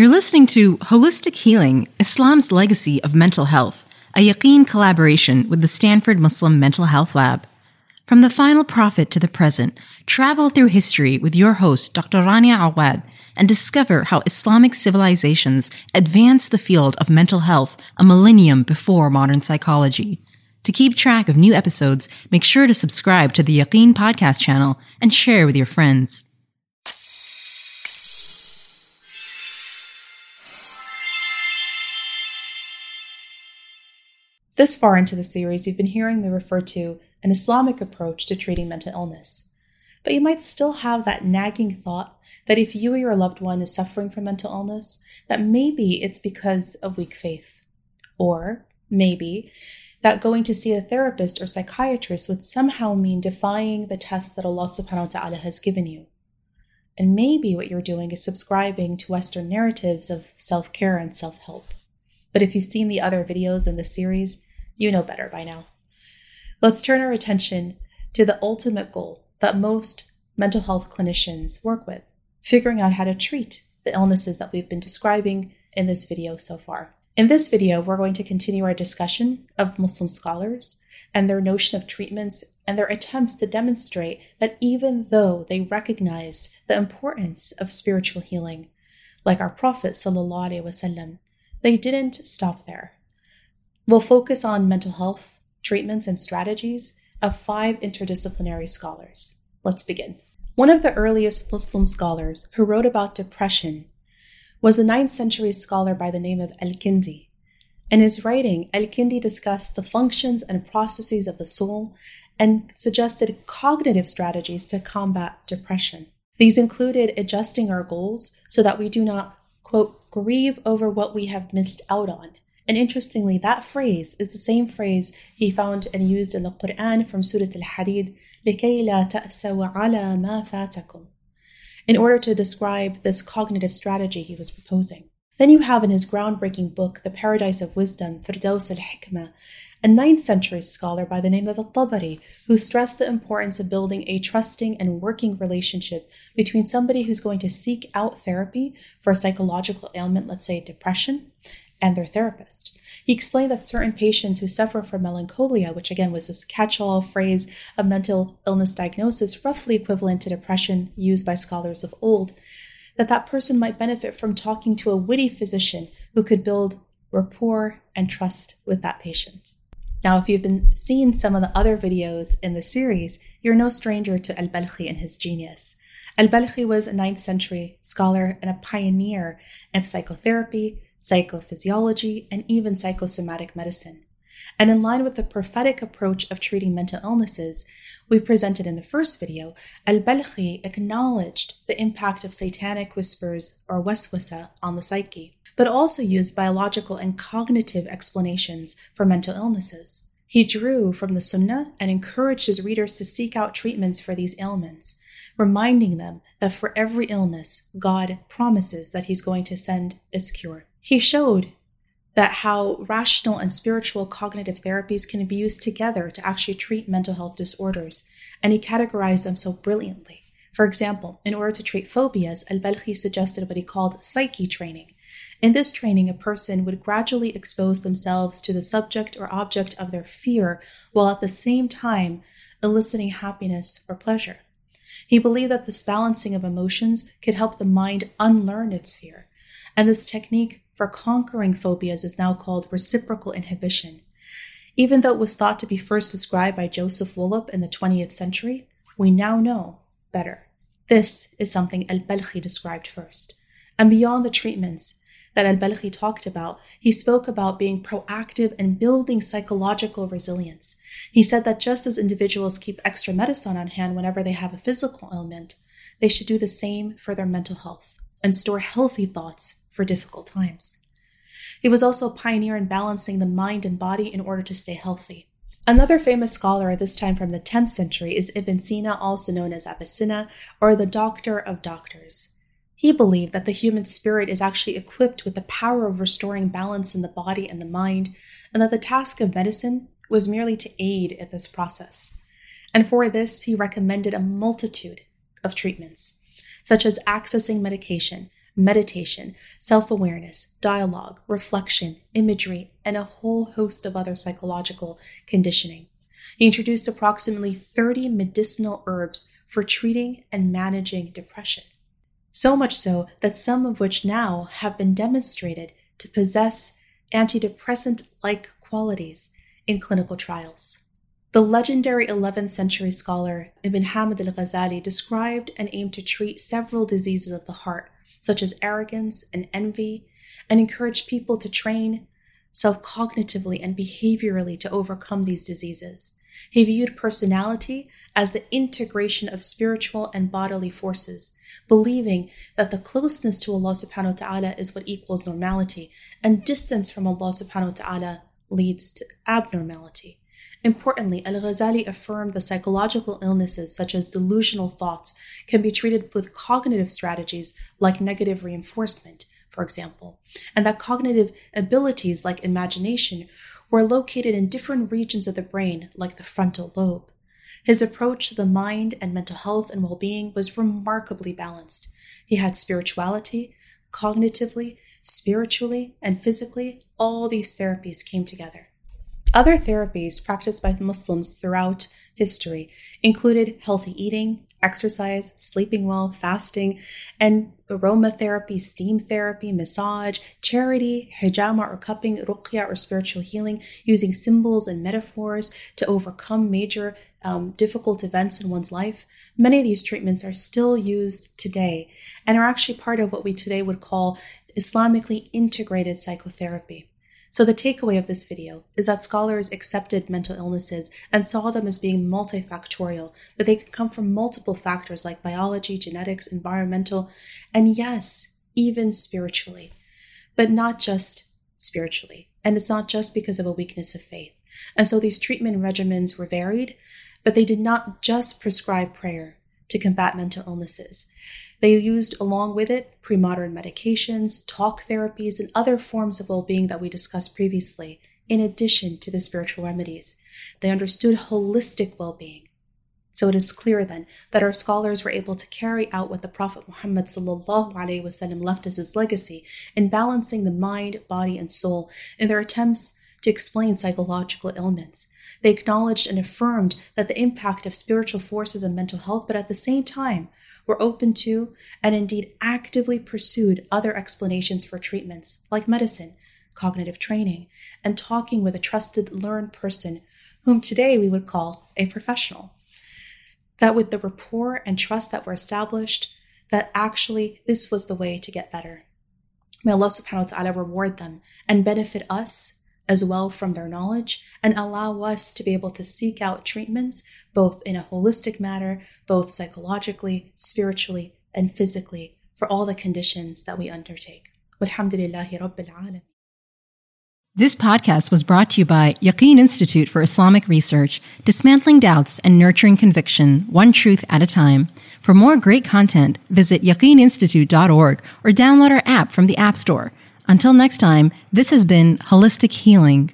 You're listening to Holistic Healing Islam's Legacy of Mental Health, a Yaqeen collaboration with the Stanford Muslim Mental Health Lab. From the final prophet to the present, travel through history with your host, Dr. Rania Awad, and discover how Islamic civilizations advanced the field of mental health a millennium before modern psychology. To keep track of new episodes, make sure to subscribe to the Yaqeen podcast channel and share with your friends. This far into the series, you've been hearing me refer to an Islamic approach to treating mental illness. But you might still have that nagging thought that if you or your loved one is suffering from mental illness, that maybe it's because of weak faith. Or maybe that going to see a therapist or psychiatrist would somehow mean defying the test that Allah subhanahu wa ta'ala has given you. And maybe what you're doing is subscribing to Western narratives of self care and self help. But if you've seen the other videos in the series, you know better by now. Let's turn our attention to the ultimate goal that most mental health clinicians work with figuring out how to treat the illnesses that we've been describing in this video so far. In this video, we're going to continue our discussion of Muslim scholars and their notion of treatments and their attempts to demonstrate that even though they recognized the importance of spiritual healing, like our Prophet, wasallam, they didn't stop there. We'll focus on mental health, treatments, and strategies of five interdisciplinary scholars. Let's begin. One of the earliest Muslim scholars who wrote about depression was a 9th century scholar by the name of Al Kindi. In his writing, Al Kindi discussed the functions and processes of the soul and suggested cognitive strategies to combat depression. These included adjusting our goals so that we do not, quote, grieve over what we have missed out on, and interestingly, that phrase is the same phrase he found and used in the Quran from Surah Al Hadid, لكي لا تأسوا على ما فاتكم, in order to describe this cognitive strategy he was proposing. Then you have in his groundbreaking book, The Paradise of Wisdom, Firdaus al Hikmah, a 9th century scholar by the name of Al-Tabari, who stressed the importance of building a trusting and working relationship between somebody who's going to seek out therapy for a psychological ailment, let's say depression, and their therapist. He explained that certain patients who suffer from melancholia, which again was this catch all phrase of mental illness diagnosis, roughly equivalent to depression used by scholars of old, that that person might benefit from talking to a witty physician who could build rapport and trust with that patient. Now, if you've been seeing some of the other videos in the series, you're no stranger to Al Balkhi and his genius. Al Balkhi was a 9th century scholar and a pioneer of psychotherapy, psychophysiology, and even psychosomatic medicine. And in line with the prophetic approach of treating mental illnesses we presented in the first video, Al Balkhi acknowledged the impact of satanic whispers or waswasa on the psyche, but also used biological and cognitive explanations for mental illnesses. He drew from the Sunnah and encouraged his readers to seek out treatments for these ailments, reminding them that for every illness, God promises that He's going to send its cure. He showed that how rational and spiritual cognitive therapies can be used together to actually treat mental health disorders, and he categorized them so brilliantly. For example, in order to treat phobias, Al Balkhi suggested what he called psyche training. In this training, a person would gradually expose themselves to the subject or object of their fear while at the same time eliciting happiness or pleasure. He believed that this balancing of emotions could help the mind unlearn its fear. And this technique for conquering phobias is now called reciprocal inhibition. Even though it was thought to be first described by Joseph Wolpe in the 20th century, we now know better. This is something Al Balkhi described first. And beyond the treatments that Al Balkhi talked about, he spoke about being proactive and building psychological resilience. He said that just as individuals keep extra medicine on hand whenever they have a physical ailment, they should do the same for their mental health and store healthy thoughts for difficult times. He was also a pioneer in balancing the mind and body in order to stay healthy. Another famous scholar, at this time from the 10th century, is Ibn Sina, also known as Avicenna, or the Doctor of Doctors. He believed that the human spirit is actually equipped with the power of restoring balance in the body and the mind, and that the task of medicine was merely to aid in this process. And for this, he recommended a multitude of treatments, such as accessing medication, meditation, self awareness, dialogue, reflection, imagery, and a whole host of other psychological conditioning. He introduced approximately 30 medicinal herbs for treating and managing depression. So much so that some of which now have been demonstrated to possess antidepressant like qualities in clinical trials. The legendary 11th century scholar Ibn Hamid al Ghazali described and aimed to treat several diseases of the heart, such as arrogance and envy, and encourage people to train self cognitively and behaviorally to overcome these diseases. He viewed personality as the integration of spiritual and bodily forces, believing that the closeness to Allah subhanahu wa ta'ala is what equals normality, and distance from Allah subhanahu wa ta'ala leads to abnormality. Importantly, Al Ghazali affirmed that psychological illnesses such as delusional thoughts can be treated with cognitive strategies like negative reinforcement, for example, and that cognitive abilities like imagination were located in different regions of the brain, like the frontal lobe. His approach to the mind and mental health and well being was remarkably balanced. He had spirituality, cognitively, spiritually, and physically, all these therapies came together. Other therapies practiced by Muslims throughout history included healthy eating, exercise, sleeping well, fasting, and aromatherapy, steam therapy, massage, charity, hijama or cupping, ruqya or spiritual healing, using symbols and metaphors to overcome major um, difficult events in one's life. Many of these treatments are still used today and are actually part of what we today would call Islamically integrated psychotherapy. So the takeaway of this video is that scholars accepted mental illnesses and saw them as being multifactorial, that they could come from multiple factors like biology, genetics, environmental, and yes, even spiritually, but not just spiritually. And it's not just because of a weakness of faith. And so these treatment regimens were varied, but they did not just prescribe prayer to combat mental illnesses. They used, along with it, pre-modern medications, talk therapies, and other forms of well-being that we discussed previously, in addition to the spiritual remedies. They understood holistic well-being. So it is clear then that our scholars were able to carry out what the Prophet Muhammad wasallam left as his legacy in balancing the mind, body, and soul in their attempts to explain psychological ailments. They acknowledged and affirmed that the impact of spiritual forces on mental health, but at the same time were open to and indeed actively pursued other explanations for treatments like medicine, cognitive training, and talking with a trusted, learned person whom today we would call a professional. That with the rapport and trust that were established, that actually this was the way to get better. May Allah subhanahu wa ta'ala reward them and benefit us as well from their knowledge and allow us to be able to seek out treatments both in a holistic manner, both psychologically, spiritually, and physically for all the conditions that we undertake. This podcast was brought to you by Yaqeen Institute for Islamic Research, dismantling doubts and nurturing conviction, one truth at a time. For more great content, visit yaqeeninstitute.org or download our app from the App Store. Until next time, this has been Holistic Healing.